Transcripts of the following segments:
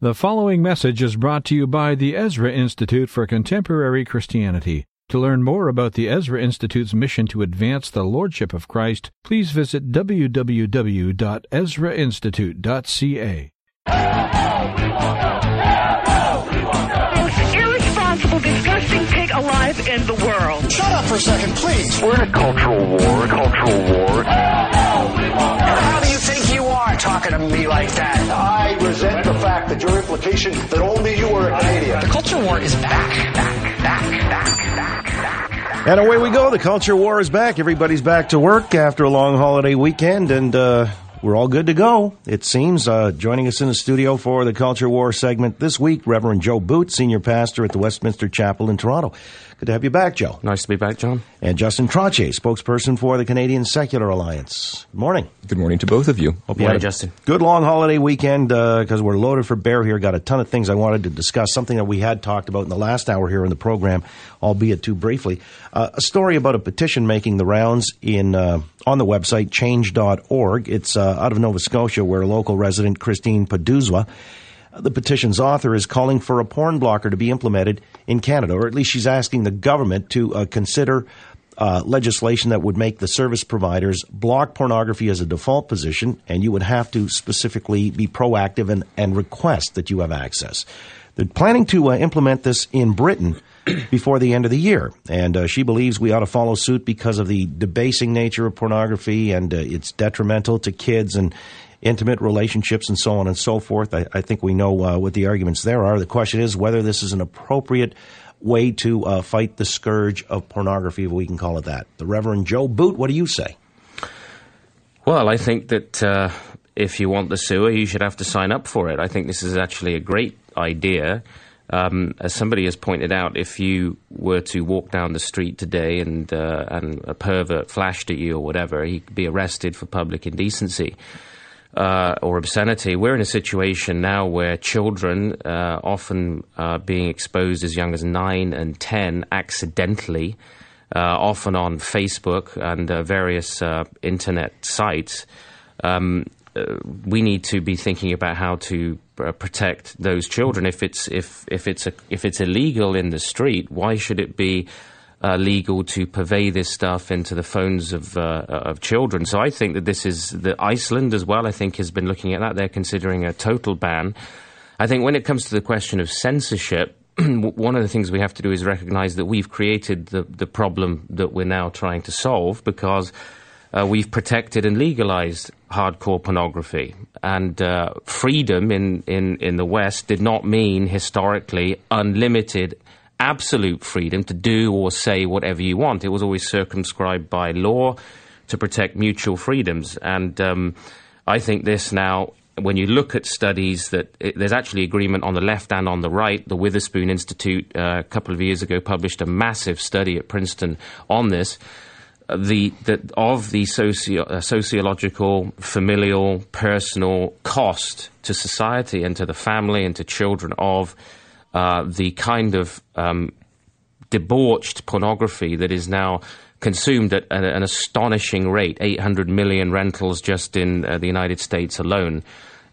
The following message is brought to you by the Ezra Institute for Contemporary Christianity. To learn more about the Ezra Institute's mission to advance the Lordship of Christ, please visit www.ezrainstitute.ca. most irresponsible, disgusting pig alive in the world. Shut up for a second, please. We're in a cultural war, a cultural war. How do you think you are talking to me like that? I resent the fact that your implication that only you are a Canadian. The culture war is back, back, back, back, back, back. And away we go. The culture war is back. Everybody's back to work after a long holiday weekend, and uh, we're all good to go. It seems. Uh, joining us in the studio for the culture war segment this week, Reverend Joe Boot, senior pastor at the Westminster Chapel in Toronto. Good to have you back, Joe. Nice to be back, John. And Justin Trottier, spokesperson for the Canadian Secular Alliance. Good morning. Good morning to both of you. Hope Morning, had a Justin. Good long holiday weekend because we're loaded for bear here. Got a ton of things I wanted to discuss. Something that we had talked about in the last hour here in the program, albeit too briefly. Uh, a story about a petition making the rounds in uh, on the website change.org. It's uh, out of Nova Scotia, where local resident Christine Paduzwa. The petition's author is calling for a porn blocker to be implemented in Canada, or at least she's asking the government to uh, consider uh, legislation that would make the service providers block pornography as a default position, and you would have to specifically be proactive and, and request that you have access. They're planning to uh, implement this in Britain before the end of the year, and uh, she believes we ought to follow suit because of the debasing nature of pornography and uh, it's detrimental to kids and intimate relationships and so on and so forth. I, I think we know uh, what the arguments there are. The question is whether this is an appropriate way to uh, fight the scourge of pornography, if we can call it that. The Reverend Joe Boot, what do you say? Well, I think that uh, if you want the sewer, you should have to sign up for it. I think this is actually a great idea. Um, as somebody has pointed out, if you were to walk down the street today and uh, and a pervert flashed at you or whatever, he could be arrested for public indecency. Uh, or obscenity. We're in a situation now where children, uh, often uh, being exposed as young as nine and ten, accidentally, uh, often on Facebook and uh, various uh, internet sites. Um, uh, we need to be thinking about how to uh, protect those children. If it's if if it's a, if it's illegal in the street, why should it be? uh, legal to purvey this stuff into the phones of uh, of children. So I think that this is the Iceland as well. I think has been looking at that. They're considering a total ban. I think when it comes to the question of censorship. One of the things we have to do is recognize that we've created the, the problem that we're now trying to solve because uh, we've protected and legalized hardcore pornography. And uh, freedom in, in, in the West did not mean historically unlimited absolute freedom to do or say whatever you want. It was always circumscribed by law to protect mutual freedoms. And um, I think this now, when you look at studies, that it, there's actually agreement on the left and on the right. The Witherspoon Institute uh, a couple of years ago published a massive study at Princeton on this. The, the of the socio, uh, sociological, familial, personal cost to society and to the family and to children of uh, the kind of um, debauched pornography that is now consumed at an, an astonishing rate 800 million rentals just in uh, the United States alone.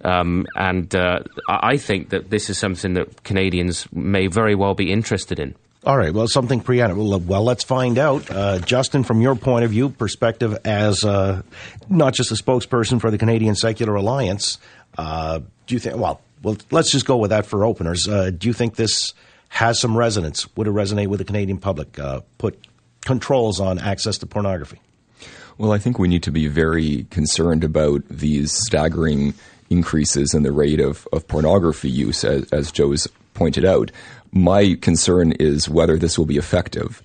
Um, and uh, I think that this is something that Canadians may very well be interested in. All right. Well, something preemptive. Well, well, let's find out. Uh, Justin, from your point of view, perspective as uh, not just a spokesperson for the Canadian Secular Alliance, uh, do you think? Well, well, let's just go with that for openers. Uh, do you think this has some resonance? Would it resonate with the Canadian public? Uh, put controls on access to pornography. Well, I think we need to be very concerned about these staggering increases in the rate of, of pornography use, as, as Joe's pointed out. My concern is whether this will be effective.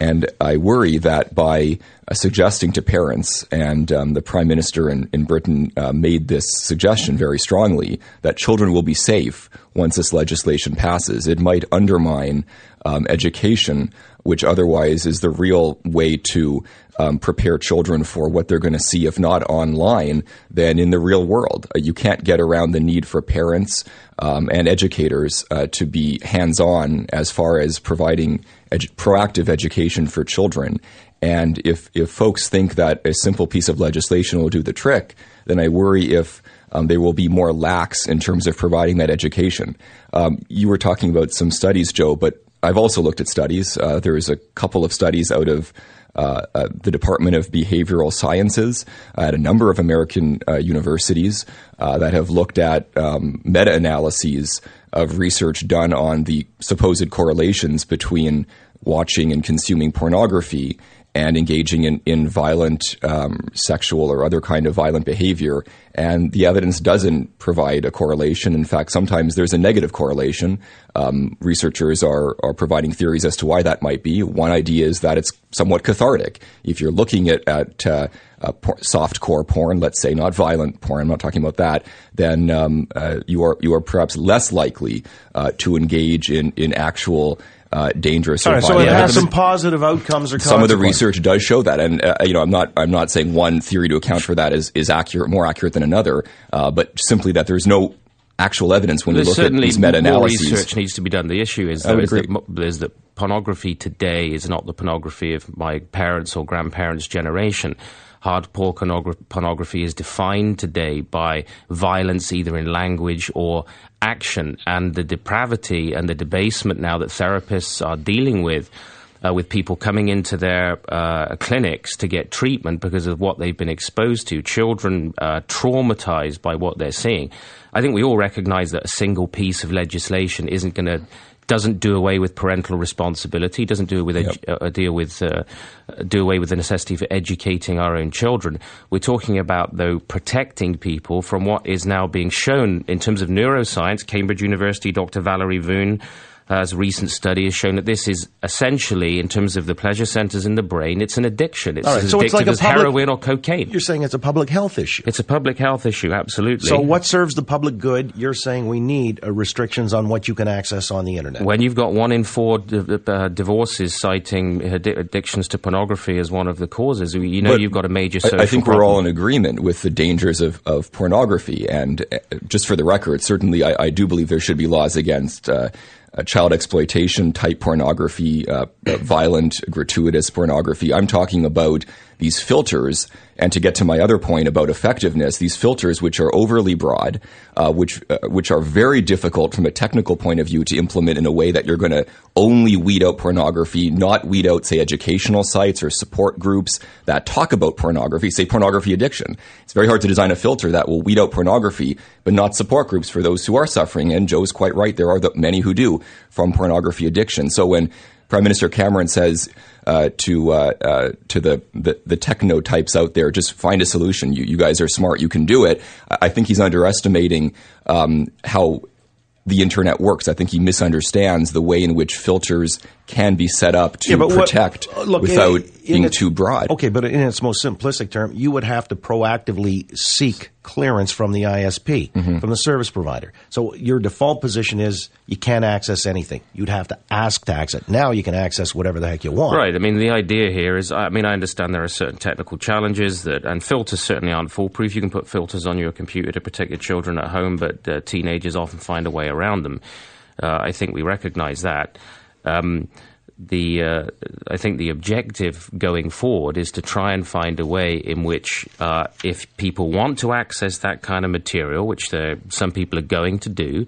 And I worry that by uh, suggesting to parents, and um, the Prime Minister in, in Britain uh, made this suggestion very strongly, that children will be safe once this legislation passes, it might undermine um, education, which otherwise is the real way to um, prepare children for what they're going to see, if not online, then in the real world. Uh, you can't get around the need for parents um, and educators uh, to be hands on as far as providing proactive education for children. And if, if folks think that a simple piece of legislation will do the trick, then I worry if um, they will be more lax in terms of providing that education. Um, you were talking about some studies, Joe, but I've also looked at studies. Uh, there is a couple of studies out of uh, uh, the Department of Behavioral Sciences at a number of American uh, universities uh, that have looked at um, meta analyses of research done on the supposed correlations between watching and consuming pornography and engaging in, in violent um, sexual or other kind of violent behavior. And the evidence doesn't provide a correlation. In fact, sometimes there's a negative correlation. Um, researchers are, are providing theories as to why that might be. One idea is that it's somewhat cathartic. If you're looking at, at uh, uh, por- soft core porn, let's say, not violent porn, I'm not talking about that, then um, uh, you are you are perhaps less likely uh, to engage in in actual uh, dangerous. All or right, so it has acts. some positive outcomes or Some of the research does show that, and uh, you know, I'm not I'm not saying one theory to account for that is is accurate, more accurate than another, uh, but simply that there's no actual evidence when we There's look at these more meta-analyses. research needs to be done. The issue is, I though, is that, agree. mo- is that pornography today is not the pornography of my parents' or grandparents' generation. Hardcore pornogra- pornography is defined today by violence, either in language or action, and the depravity and the debasement now that therapists are dealing with. Uh, with people coming into their uh, clinics to get treatment because of what they've been exposed to, children uh, traumatized by what they're seeing. I think we all recognize that a single piece of legislation isn't going to doesn't do away with parental responsibility, doesn't do with edu- uh, deal with uh, do away with the necessity for educating our own children. We're talking about though protecting people from what is now being shown in terms of neuroscience. Cambridge University, Dr. Valerie Voon. As a recent study has shown that this is essentially, in terms of the pleasure centers in the brain, it's an addiction. It's All right, as so addictive it's like as public- heroin or cocaine. You're saying it's a public health issue. It's a public health issue, absolutely. So, what serves the public good? You're saying we need uh, restrictions on what you can access on the internet. When you've got one in four di- uh, divorces citing addi- addictions to pornography as one of the causes, you know But you've got a major social I, I think problem. we're all in agreement with the dangers of, of pornography. And uh, just for the record, certainly I, I do believe there should be laws against uh, uh, child exploitation type pornography, uh, violent, gratuitous pornography. I'm talking about these filters. And to get to my other point about effectiveness, these filters, which are overly broad, uh, which uh, which are very difficult from a technical point of view to implement in a way that you're going to only weed out pornography, not weed out, say, educational sites or support groups that talk about pornography, say pornography addiction. It's very hard to design a filter that will weed out pornography, but not support groups for those who are suffering. And Joe's quite right; there are the, many who do from pornography addiction. So when Prime Minister Cameron says uh, to uh, uh, to the, the the techno types out there, just find a solution. You you guys are smart. You can do it. I, think he's underestimating um, how the internet works. I think he misunderstands the way in which filters can be set up to Yeah, but what- protect uh, look, in- without in being its- too broad. Okay, but in its most simplistic term, you would have to proactively seek clearance from the ISP, Mm-hmm. from the service provider. So your default position is you can't access anything. You'd have to ask to access. It. Now you can access whatever the heck you want. Right. I mean, the idea here is, I mean, I understand there are certain technical challenges that, and filters certainly aren't foolproof. You can put filters on your computer to protect your children at home, but uh, teenagers often find a way around them. Uh, I think we recognize that. Um, the uh, I think the objective going forward is to try and find a way in which, uh, if people want to access that kind of material, which some people are going to do,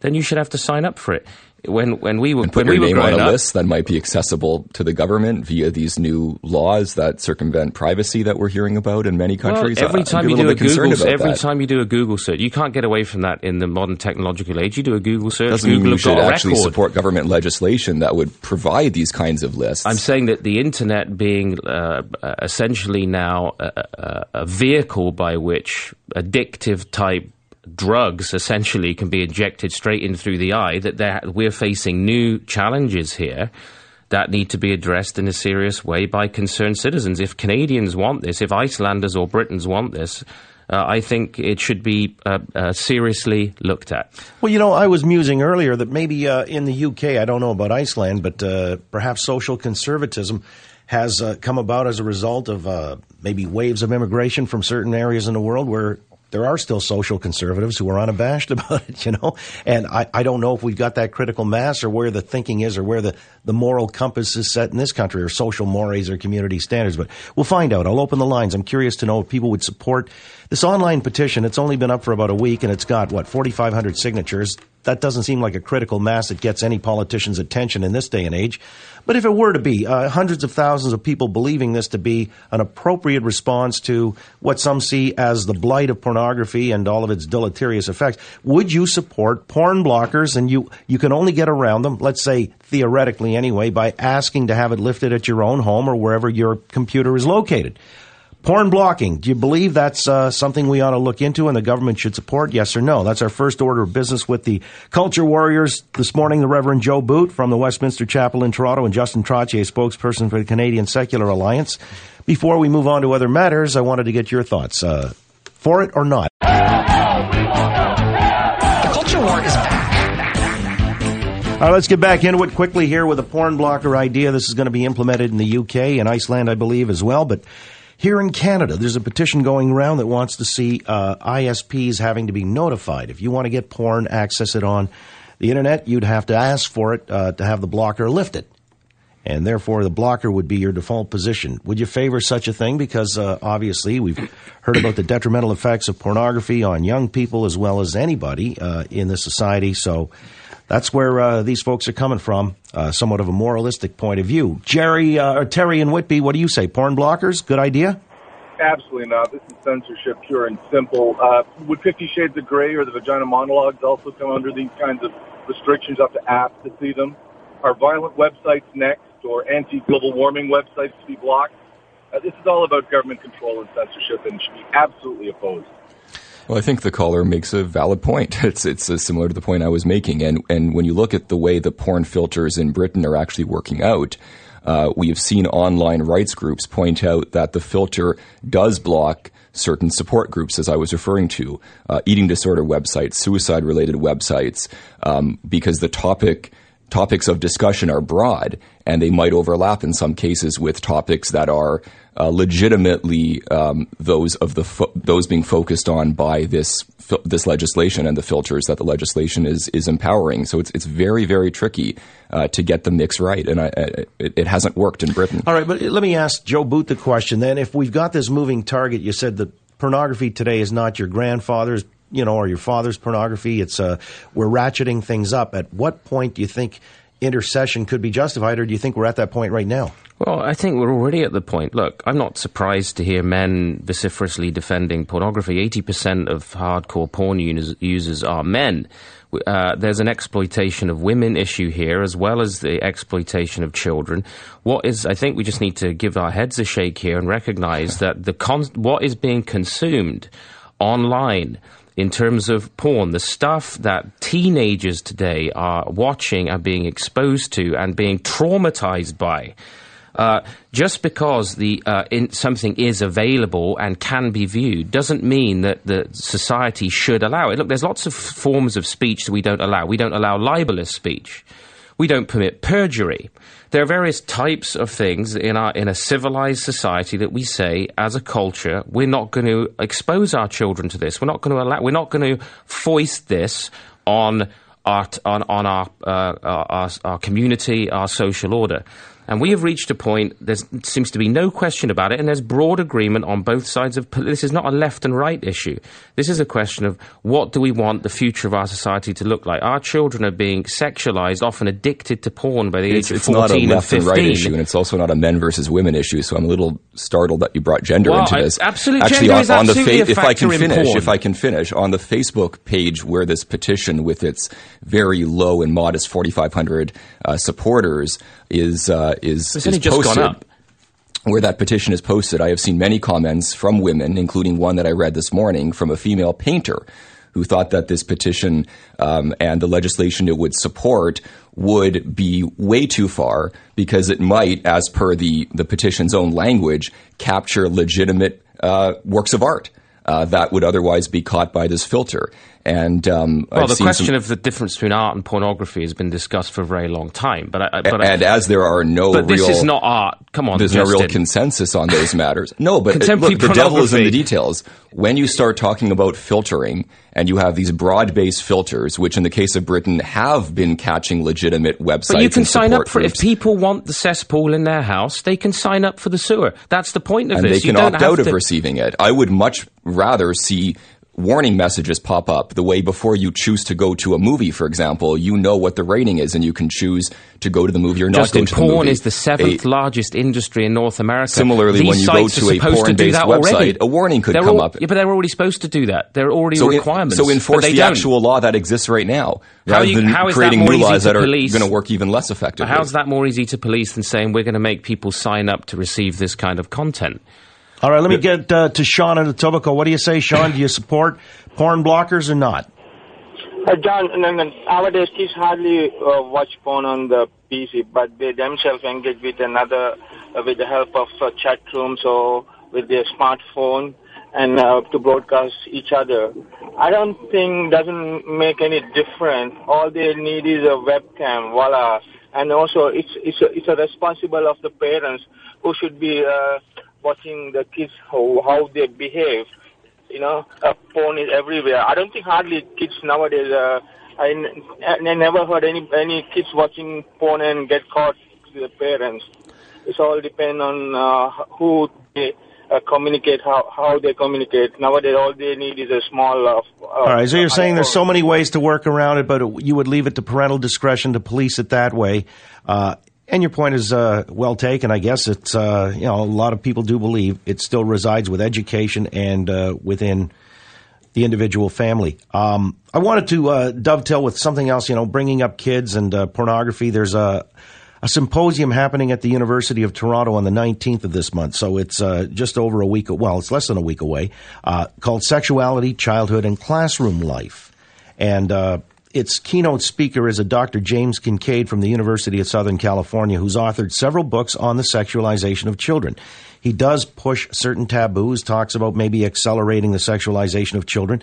then you should have to sign up for it. When when we were Put when your we name on a up, list that might be accessible to the government via these new laws that circumvent privacy that we're hearing about in many countries. Well, every time you do a Google, every that. time you do a Google search, you can't get away from that in the modern technological age. You do a Google search, doesn't Google mean you should actually record. support government legislation that would provide these kinds of lists. I'm saying that the internet being uh, uh, essentially now a, a, a vehicle by which addictive type drugs essentially can be injected straight in through the eye, that we're facing new challenges here that need to be addressed in a serious way by concerned citizens. If Canadians want this, if Icelanders or Britons want this, uh, I think it should be uh, uh, seriously looked at. Well, you know, I was musing earlier that maybe uh, in the UK, I don't know about Iceland, but uh, perhaps social conservatism has uh, come about as a result of maybe waves of immigration from certain areas in the world where there are still social conservatives who are unabashed about it, you know. And I, I don't know if we've got that critical mass or where the thinking is or where the, the moral compass is set in this country or social mores or community standards. But we'll find out. I'll open the lines. I'm curious to know if people would support this online petition. It's only been up for about a week and it's got, what, 4,500 signatures. That doesn't seem like a critical mass that gets any politician's attention in this day and age. But if it were to be, uh, hundreds of thousands of people believing this to be an appropriate response to what some see as the blight of pornography and all of its deleterious effects, would you support porn blockers? And you, you can only get around them, let's say theoretically anyway, by asking to have it lifted at your own home or wherever your computer is located. Porn blocking. Do you believe that's uh, something we ought to look into and the government should support? Yes or no? That's our first order of business with the culture warriors this morning. The Reverend Joe Boot from the Westminster Chapel in Toronto and Justin Trottier, spokesperson for the Canadian Secular Alliance. Before we move on to other matters, I wanted to get your thoughts. Uh, for it or not? The culture war is back. All right, let's get back into it quickly here with a porn blocker idea. This is going to be implemented in the UK and Iceland, I believe, as well. But here in Canada, there's a petition going around that wants to see uh, ISPs having to be notified. If you want to get porn, access it on the internet, you'd have to ask for it uh, to have the blocker lifted. And therefore, the blocker would be your default position. Would you favor such a thing? Because uh, obviously, we've heard about the detrimental effects of pornography on young people as well as anybody uh, in the society. So that's where uh, these folks are coming from, uh, somewhat of a moralistic point of view. Jerry uh, or Terry and Whitby, what do you say? Porn blockers, good idea? Absolutely not. This is censorship, pure and simple. Uh, would Fifty Shades of Grey or the Vagina Monologues also come under these kinds of restrictions up to apps to see them? Are violent websites next or anti-global warming websites to be blocked? Uh, this is all about government control and censorship and should be absolutely opposed. Well, I think the caller makes a valid point. It's it's uh, similar to the point I was making, and and when you look at the way the porn filters in Britain are actually working out, uh, we have seen online rights groups point out that the filter does block certain support groups, as I was referring to, uh, eating disorder websites, suicide related websites, um, because the topic topics of discussion are broad and they might overlap in some cases with topics that are uh, legitimately um, those of the fo- those being focused on by this this legislation and the filters that the legislation is is empowering. So it's it's very very tricky uh, to get the mix right, and I, I, it, it hasn't worked in Britain. All right, but let me ask Joe Boot the question then. If we've got this moving target, you said that pornography today is not your grandfather's you know, or your father's pornography. It's uh, we're ratcheting things up. At what point do you think intercession could be justified, or do you think we're at that point right now? Well, I think we're already at the point. Look, I'm not surprised to hear men vociferously defending pornography. 80% of hardcore porn users, are men. Uh, there's an exploitation of women issue here, as well as the exploitation of children. What is, I think we just need to give our heads a shake here and recognize that the con- what is being consumed online in terms of porn, the stuff that teenagers today are watching and being exposed to and being traumatized by. Uh, just because the uh, in, something is available and can be viewed doesn't mean that the society should allow it. Look, there's lots of forms of speech that we don't allow. We don't allow libelous speech. We don't permit perjury. There are various types of things in our in a civilized society that we say as a culture we're not going to expose our children to this. We're not going to allow. We're not going to foist this on our on on our, uh, our our community, our social order. And we have reached a point, there seems to be no question about it, and there's broad agreement on both sides of this is not a left and right issue. This is a question of what do we want the future of our society to look like? Our children are being sexualized, often addicted to porn by the it's, age of 14 it's not a and left 15. and right issue, and it's also not a men versus women issue. So I'm a little startled that you brought gender Well, into I- this. absolute Actually, gender on, is on the absolutely a if I can finish, if I can finish on the Facebook page where this petition with its very low and modest 4,500 uh, supporters is uh, is, is only just gone posted, up. where that petition is posted, I have seen many comments from women, including one that I read this morning from a female painter who thought that this petition um, and the legislation it would support would be way too far because it might, as per the, the petition's own language, capture legitimate uh, works of art. Uh, that would otherwise be caught by this filter. And um, well, I've the question some, of the difference between art and pornography has been discussed for a very long time. But I, but and I, as there are no but this real, is not art. Come on, there's no real consensus on those matters. No, but Contemporary look, the devil is in the details. When you start talking about filtering, and you have these broad-based filters, which in the case of Britain have been catching legitimate websites. But you can and sign up for it. If people want the cesspool in their house, they can sign up for the sewer. That's the point of and this. they can opt out to- of receiving it. I would much rather see warning messages pop up the way before you choose to go to a movie, for example, you know what the rating is and you can choose to go to the movie or not Justin, to the porn movie. is the seventh A- largest industry in North America. Similarly, These when you go to a supposed to do porn-based that already. website, a warning could They're come up. Yeah, but they're already supposed to do that. There are already so, en- requirements. so enforce the don't. actual law that exists right now, How rather you- than how is that creating more new easy laws to that are going to work even less effectively. How's that more easy to police than saying we're going to make people sign up to receive this kind of content? All right, let me get uh, to Sean in Etobicoke. What do you say, Sean? Do you support porn blockers or not? Uh, John, no, no, nowadays kids hardly uh, watch porn on the PC, but they themselves engage with another, uh, with the help of uh, chat rooms or with their smartphone and uh, to broadcast each other. I don't think doesn't make any difference. All they need is a webcam, voila. And also, it's it's a, it's a responsible of the parents who should be uh, watching the kids how how they behave you know, uh, porn is everywhere. I don't think hardly kids nowadays. Uh, I, n- I never heard any any kids watching porn and get caught to the parents. It's all depend on uh, who they uh, communicate, how how they communicate. Nowadays, all they need is a small. Uh, uh, All right, so you're saying there's so many ways to work around it, but you would leave it to parental discretion to police it that way. And your point is uh, well taken. I guess it's uh, you know a lot of people do believe it still resides with education and uh, within the individual family. Um, I wanted to uh, dovetail with something else. You know, bringing up kids and uh, pornography. There's a a symposium happening at the University of Toronto on the 19th of this month. So it's uh, just over a week. Well, it's less than a week away. Uh, called "Sexuality, Childhood, and Classroom Life," and uh, its keynote speaker is a Dr. James Kincaid from the University of Southern California, who's authored several books on the sexualization of children. He does push certain taboos, talks about maybe accelerating the sexualization of children.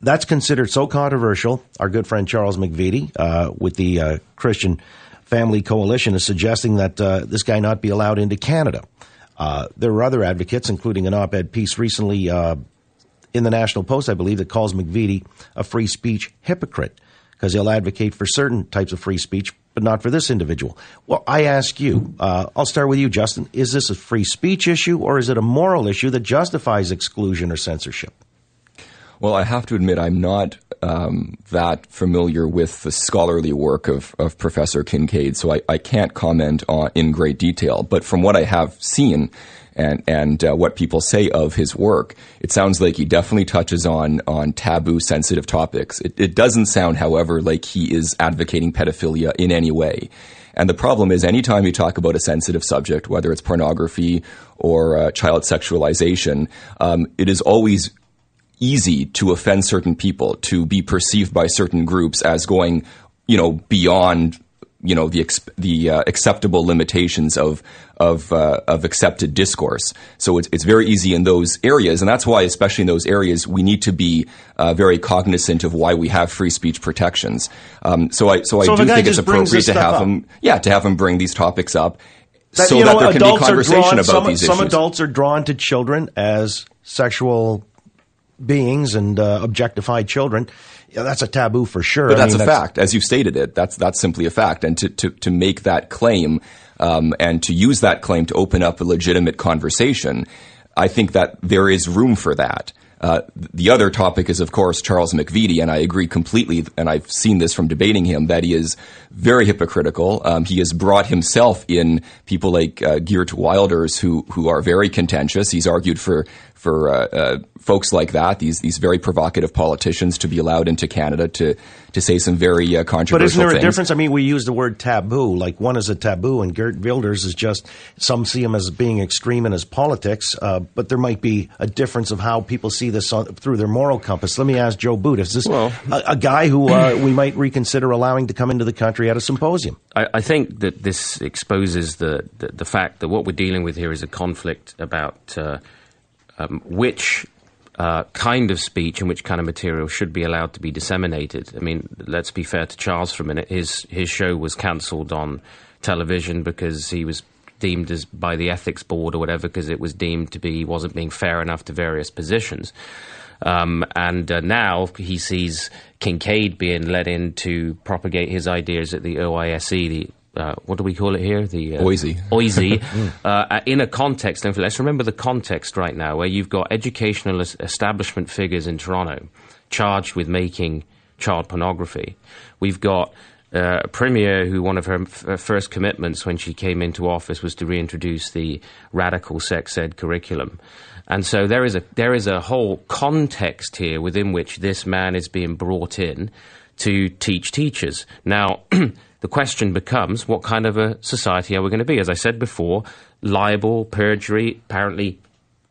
That's considered so controversial. Our good friend Charles McVety, uh, with the uh, Christian Family Coalition, is suggesting that uh, this guy not be allowed into Canada. Uh, there are other advocates, including an op-ed piece recently uh, in the National Post, I believe, that calls McVety a free speech hypocrite because he'll advocate for certain types of free speech, but not for this individual. Well, I ask you, uh, I'll start with you, Justin. Is this a free speech issue or is it a moral issue that justifies exclusion or censorship? Well, I have to admit, I'm not um, that familiar with the scholarly work of, of Professor Kincaid, so I, I can't comment on, in great detail. But from what I have seen and, and uh, what people say of his work, it sounds like he definitely touches on, on taboo, sensitive topics. It, it doesn't sound, however, like he is advocating pedophilia in any way. And the problem is, anytime you talk about a sensitive subject, whether it's pornography or uh, child sexualization, um, it is always easy to offend certain people, to be perceived by certain groups as going, you know, beyond, you know, the ex- the uh, acceptable limitations of of uh, of accepted discourse. So it's it's very easy in those areas, and that's why, especially in those areas, we need to be uh, very cognizant of why we have free speech protections. Um, so I so, So I do think it's appropriate to have up- him, yeah, to have him bring these topics up. That, so you that know, there can be conversation drawn, about some, these some issues. Some adults are drawn to children as sexual beings and uh, objectified children. Yeah, that's a taboo for sure. But I that's mean, a fact, as you stated it. That's that's simply a fact, and to to, to make that claim um, and to use that claim to open up a legitimate conversation, I think that there is room for that. Uh, the other topic is, of course, Charles McVety, and I agree completely. And I've seen this from debating him that he is very hypocritical. Um, he has brought himself in people like uh, Geert Wilders, who who are very contentious. He's argued for for uh, uh, folks like that, these these very provocative politicians, to be allowed into Canada to to say some very uh, controversial But isn't there a difference? I mean, we use the word taboo. Like one is a taboo, and Geert Wilders is just some see him as being extreme in his politics. Uh, but there might be a difference of how people see this on, through their moral compass. Let me ask Joe Boot: Is this Well- a, a guy who uh, we might reconsider allowing to come into the country at a symposium? I, I think that this exposes the, the, the fact that what we're dealing with here is a conflict about uh, um, which uh, kind of speech and which kind of material should be allowed to be disseminated. I mean, let's be fair to Charles for a minute. His his show was cancelled on television because he was deemed as by the ethics board or whatever because it was deemed to be he wasn't being fair enough to various positions. Um, and uh, now he sees Kincaid being let in to propagate his ideas at the OISE, the uh, what do we call it here? The uh, OISE. OISE. uh, in a context, and let's remember the context right now, where you've got educational establishment figures in Toronto charged with making child pornography. We've got uh, a premier who one of her f- first commitments when she came into office was to reintroduce the radical sex ed curriculum. And so there is a there is a whole context here within which this man is being brought in to teach teachers. Now, the question becomes what kind of a society are we going to be? As I said before, libel, perjury, apparently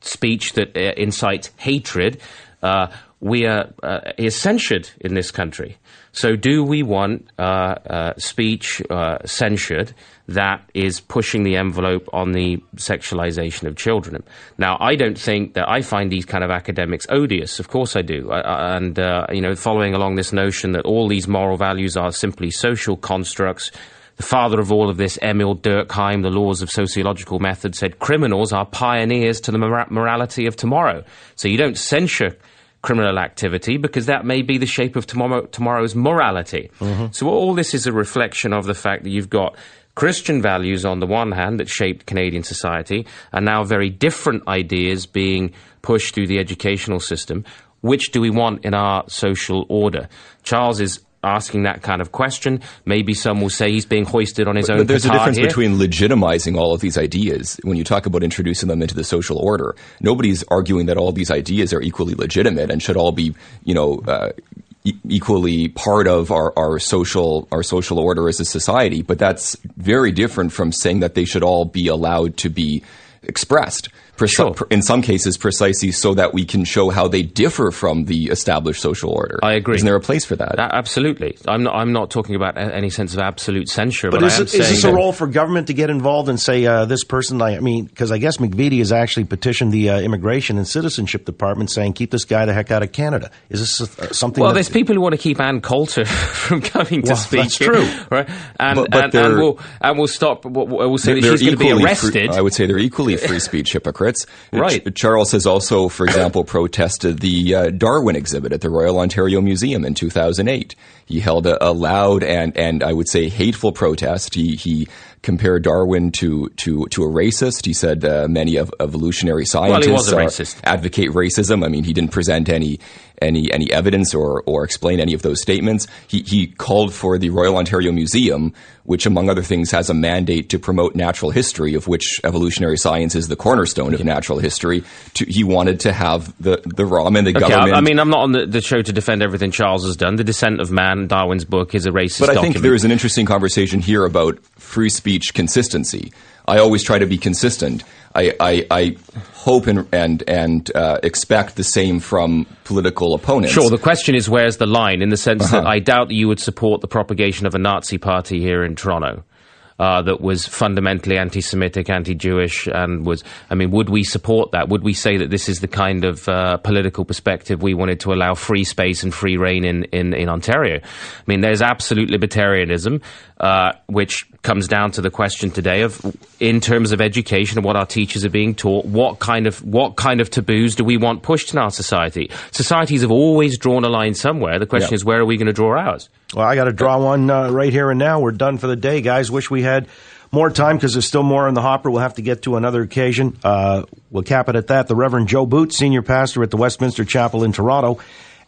speech that uh, incites hatred. Uh, we are uh, is censured in this country. So, do we want uh, uh, speech uh, censured that is pushing the envelope on the sexualization of children? Now, I don't think that I find these kind of academics odious. Of course, I do. and uh, you know, following along this notion that all these moral values are simply social constructs. The father of all of this, Émile Durkheim, the laws of sociological method, said criminals are pioneers to the morality of tomorrow. So you don't censure criminal activity because that may be the shape of tomorrow, tomorrow's morality. Mm-hmm. So all this is a reflection of the fact that you've got Christian values on the one hand that shaped Canadian society, and now very different ideas being pushed through the educational system. Which do we want in our social order? Charles is asking that kind of question. Maybe some will say he's being hoisted on his own. But there's a difference here. between legitimizing all of these ideas when you talk about introducing them into the social order. Nobody's arguing that all these ideas are equally legitimate and should all be, you know. Uh, equally part of our, our social our social order as a society, but that's very different from saying that they should all be allowed to be expressed. Preci- sure. in some cases, precisely so that we can show how they differ from the established social order. I agree. Isn't there a place for that? Uh, absolutely. I'm not. I'm not talking about any sense of absolute censure. But, but is, it, is this a role for government to get involved and say uh, this person? I mean, because I guess McVety has actually petitioned the uh, Immigration and Citizenship Department saying keep this guy the heck out of Canada. Is this uh, something? Well, there's people who want to keep Ann Coulter from coming to well, speak. That's true, right? And but, but and, and, we'll and we'll stop. We'll say that she's going to be arrested. Free, I would say they're equally free speech hypocrites. Right. Charles has also, for example, protested the uh, Darwin exhibit at the Royal Ontario Museum in 2008. He held a, a loud and, and I would say hateful protest. He, he compared Darwin to to to a racist. He said uh, many of evolutionary scientists well, advocate racism. I mean, he didn't present any any any evidence or or explain any of those statements. He he called for the Royal Ontario Museum, which among other things has a mandate to promote natural history, of which evolutionary science is the cornerstone of natural history. To, he wanted to have the the ROM and the okay, government. I, I mean, I'm not on the, the, show to defend everything Charles has done. The Descent of Man, Darwin's book, is a racist. But I document. think there is an interesting conversation here about free speech consistency. I always try to be consistent. I, I, I hope and and, and uh, expect the same from political opponents. Sure. The question is, where's the line? In the sense Uh-huh. that I doubt that you would support the propagation of a Nazi party here in Toronto. Uh, that was fundamentally anti-Semitic, anti-Jewish, and was. I mean, would we support that? Would we say that this is the kind of uh, political perspective we wanted to allow free space and free reign in, in, in Ontario? I mean, there's absolute libertarianism, uh, which comes down to the question today of, in terms of education and what our teachers are being taught, what kind of what kind of taboos do we want pushed in our society? Societies have always drawn a line somewhere. The question Yeah. is, where are we going to draw ours? Well, I got to draw one uh, right here and now. We're done for the day, guys. Wish we had more time because there's still more in the hopper. We'll have to get to another occasion. Uh, we'll cap it at that. The Reverend Joe Boots, senior pastor at the Westminster Chapel in Toronto,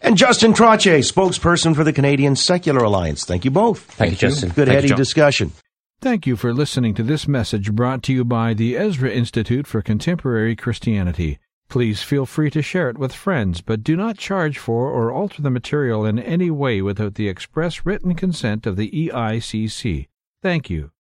and Justin Trottier, spokesperson for the Canadian Secular Alliance. Thank you both. Thank, you, Justin. Good Thank heady John. discussion. Thank you for listening to this message brought to you by the Ezra Institute for Contemporary Christianity. Please feel free to share it with friends, but do not charge for or alter the material in any way without the express written consent of the EICC. Thank you.